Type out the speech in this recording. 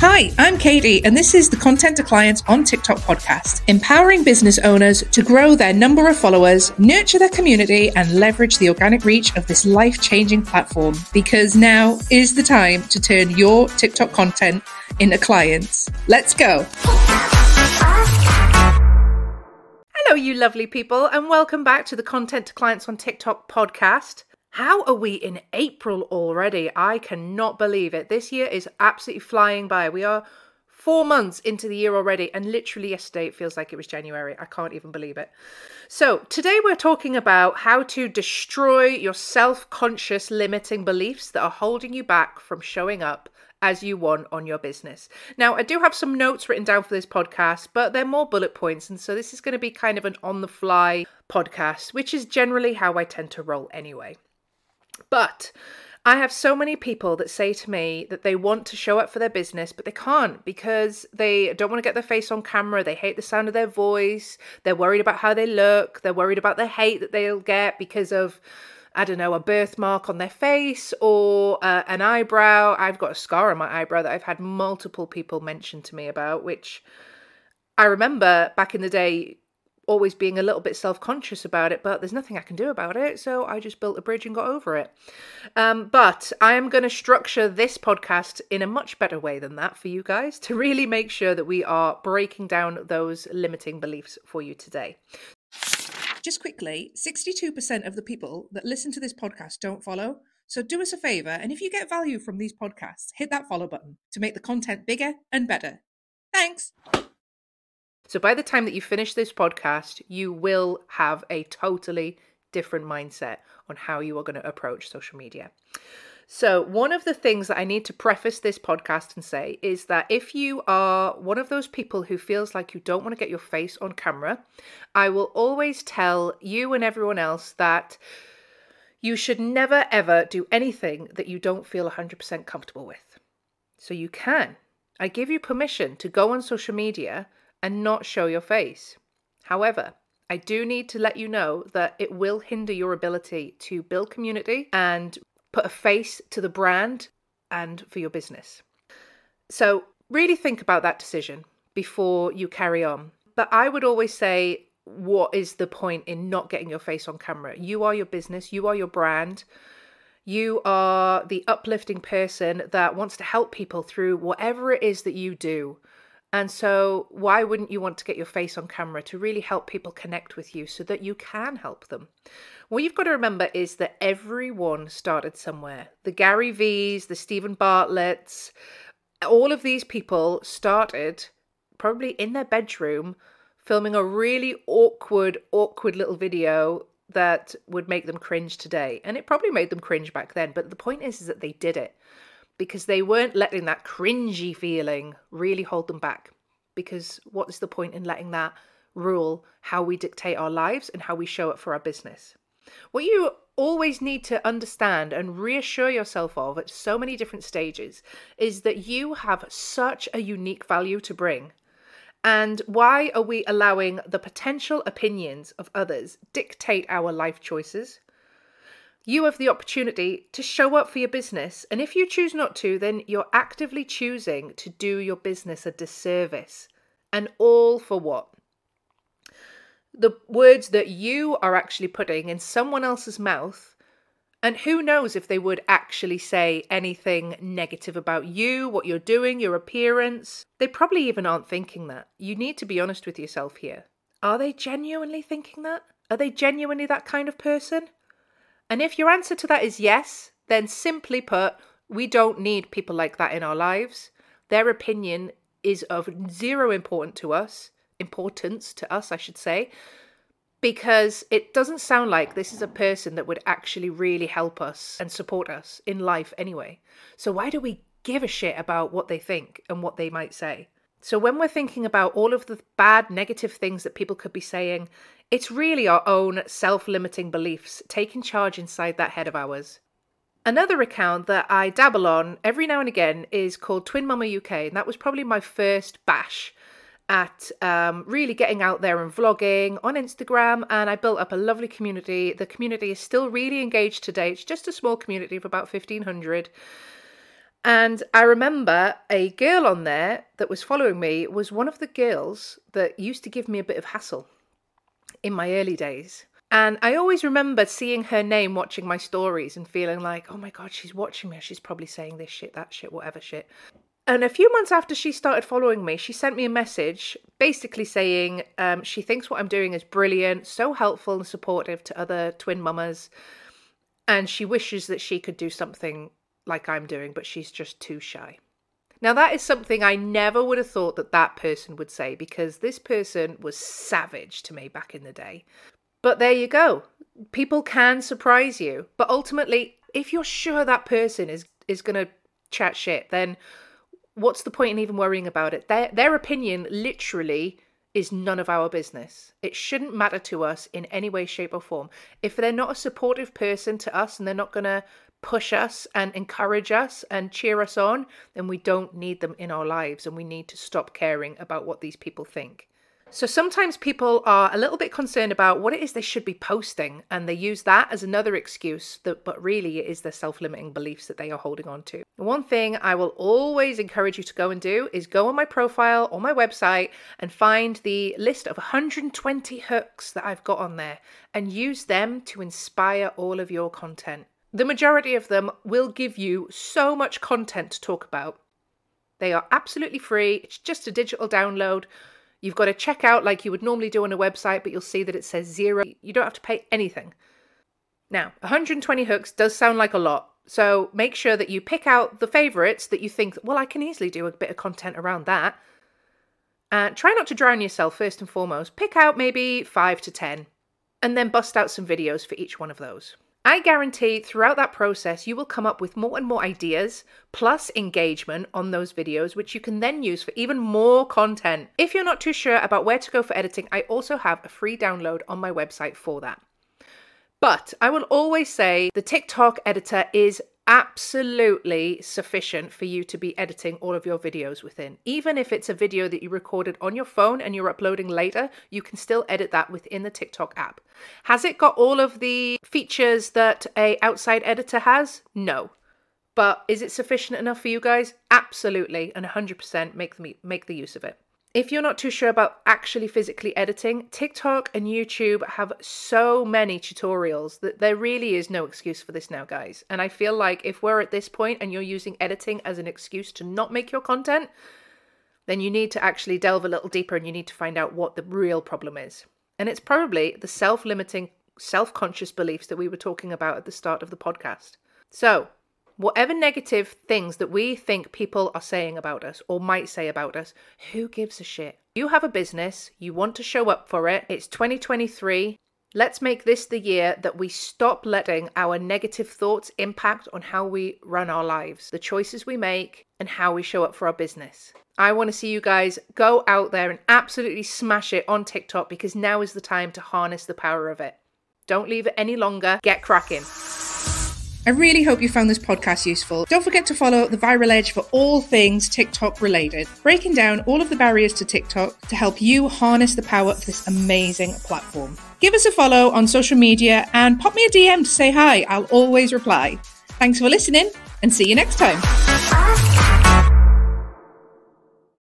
Hi, I'm Katie, and this is the Content to Clients on TikTok podcast, empowering business owners to grow their number of followers, nurture their community, and leverage the organic reach of this life changing platform. Because now is the time to turn your TikTok content into clients. Let's go. Hello, you lovely people, and welcome back to the Content to Clients on TikTok podcast. How are we in April already? I cannot believe it. This year is absolutely flying by. We are four months into the year already, and literally yesterday it feels like it was January. I can't even believe it. So, today we're talking about how to destroy your self conscious limiting beliefs that are holding you back from showing up as you want on your business. Now, I do have some notes written down for this podcast, but they're more bullet points. And so this is going to be kind of an on the fly podcast, which is generally how I tend to roll anyway. But I have so many people that say to me that they want to show up for their business, but they can't because they don't want to get their face on camera. They hate the sound of their voice. They're worried about how they look. They're worried about the hate that they'll get because of, I don't know, a birthmark on their face or uh, an eyebrow. I've got a scar on my eyebrow that I've had multiple people mention to me about, which I remember back in the day always being a little bit self conscious about it, but there's nothing I can do about it. So I just built a bridge and got over it. Um, but I am going to structure this podcast in a much better way than that for you guys to really make sure that we are breaking down those limiting beliefs for you today. Just quickly 62% of the people that listen to this podcast don't follow. So do us a favor, and if you get value from these podcasts, hit that follow button to make the content bigger and better. Thanks. So by the time that you finish this podcast, you will have a totally different mindset on how you are going to approach social media. So, one of the things that I need to preface this podcast and say is that if you are one of those people who feels like you don't want to get your face on camera, I will always tell you and everyone else that you should never ever do anything that you don't feel 100% comfortable with. So, you can. I give you permission to go on social media and not show your face. However, I do need to let you know that it will hinder your ability to build community and put a face to the brand and for your business. So, really think about that decision before you carry on. But I would always say, what is the point in not getting your face on camera? You are your business, you are your brand. You are the uplifting person that wants to help people through whatever it is that you do. And so, why wouldn't you want to get your face on camera to really help people connect with you so that you can help them? What you've got to remember is that everyone started somewhere. The Gary V's, the Steven Bartlett's, all of these people started probably in their bedroom filming a really awkward, awkward little video that would make them cringe today. And it probably made them cringe back then. But the point is, is that they did it because they weren't letting that cringy feeling really hold them back. Because what is the point in letting that rule how we dictate our lives and how we show up for our business? What you always need to understand and reassure yourself of at so many different stages is that you have such a unique value to bring. And why are we allowing the potential opinions of others dictate our life choices? You have the opportunity to show up for your business. And if you choose not to, then you're actively choosing to do your business a disservice. And all for what? The words that you are actually putting in someone else's mouth. And who knows if they would actually say anything negative about you, what you're doing, your appearance. They probably even aren't thinking that. You need to be honest with yourself here. Are they genuinely thinking that? Are they genuinely that kind of person? And if your answer to that is yes, then simply put, we don't need people like that in our lives. Their opinion is of zero importance to us, importance to us, I should say, because it doesn't sound like this is a person that would actually really help us and support us in life anyway. So why do we give a shit about what they think and what they might say? So when we're thinking about all of the bad, negative things that people could be saying, it's really our own self limiting beliefs taking charge inside that head of ours. Another account that I dabble on every now and again is called Twin Mama UK, and that was probably my first bash at um, really getting out there and vlogging on Instagram. And I built up a lovely community. The community is still really engaged today. It's just a small community of about 1,500. And I remember a girl on there that was following me was one of the girls that used to give me a bit of hassle in my early days. And I always remember seeing her name watching my stories and feeling like, oh my God, she's watching me. She's probably saying this shit, that shit, whatever shit. And a few months after she started following me, she sent me a message basically saying um, she thinks what I'm doing is brilliant, so helpful and supportive to other twin mamas. And she wishes that she could do something like I'm doing, but she's just too shy. Now, that is something I never would have thought that that person would say because this person was savage to me back in the day. But there you go. People can surprise you. But ultimately, if you're sure that person is, is going to chat shit, then what's the point in even worrying about it? Their their opinion literally is none of our business. It shouldn't matter to us in any way, shape, or form. If they're not a supportive person to us and they're not going to push us and encourage us and cheer us on, then we don't need them in our lives and we need to stop caring about what these people think. So sometimes people are a little bit concerned about what it is they should be posting, and they use that as another excuse, that, but really it is their self limiting beliefs that they are holding on to. One thing I will always encourage you to go and do is go on my profile or my website and find the list of 120 hooks that I've got on there and use them to inspire all of your content. The majority of them will give you so much content to talk about. They are absolutely free, it's just a digital download. You've got to check out like you would normally do on a website, but you'll see that it says zero. You don't have to pay anything. Now, 120 hooks does sound like a lot, so make sure that you pick out the favorites that you think, well, I can easily do a bit of content around that. And uh, try not to drown yourself first and foremost. Pick out maybe five to 10, and then bust out some videos for each one of those. I guarantee throughout that process, you will come up with more and more ideas, plus engagement on those videos, which you can then use for even more content. If you're not too sure about where to go for editing, I also have a free download on my website for that. But I will always say the TikTok editor is absolutely sufficient for you to be editing all of your videos within. Even if it's a video that you recorded on your phone and you're uploading later, you can still edit that within the TikTok app. Has it got all of the features that a outside editor has? No. But is it sufficient enough for you guys? Absolutely, and 100% make the make the use of it. If you're not too sure about actually physically editing, TikTok and YouTube have so many tutorials that there really is no excuse for this now, guys. And I feel like if we're at this point and you're using editing as an excuse to not make your content, then you need to actually delve a little deeper and you need to find out what the real problem is. And it's probably the self limiting, self conscious beliefs that we were talking about at the start of the podcast. So, whatever negative things that we think people are saying about us or might say about us, who gives a shit? You have a business, you want to show up for it, it's 2023. Let's make this the year that we stop letting our negative thoughts impact on how we run our lives, the choices we make, and how we show up for our business. I want to see you guys go out there and absolutely smash it on TikTok because now is the time to harness the power of it. Don't leave it any longer. Get cracking. I really hope you found this podcast useful. Don't forget to follow The Viral Edge for all things TikTok related, breaking down all of the barriers to TikTok to help you harness the power of this amazing platform. Give us a follow on social media and pop me a DM to say hi. I'll always reply. Thanks for listening and see you next time.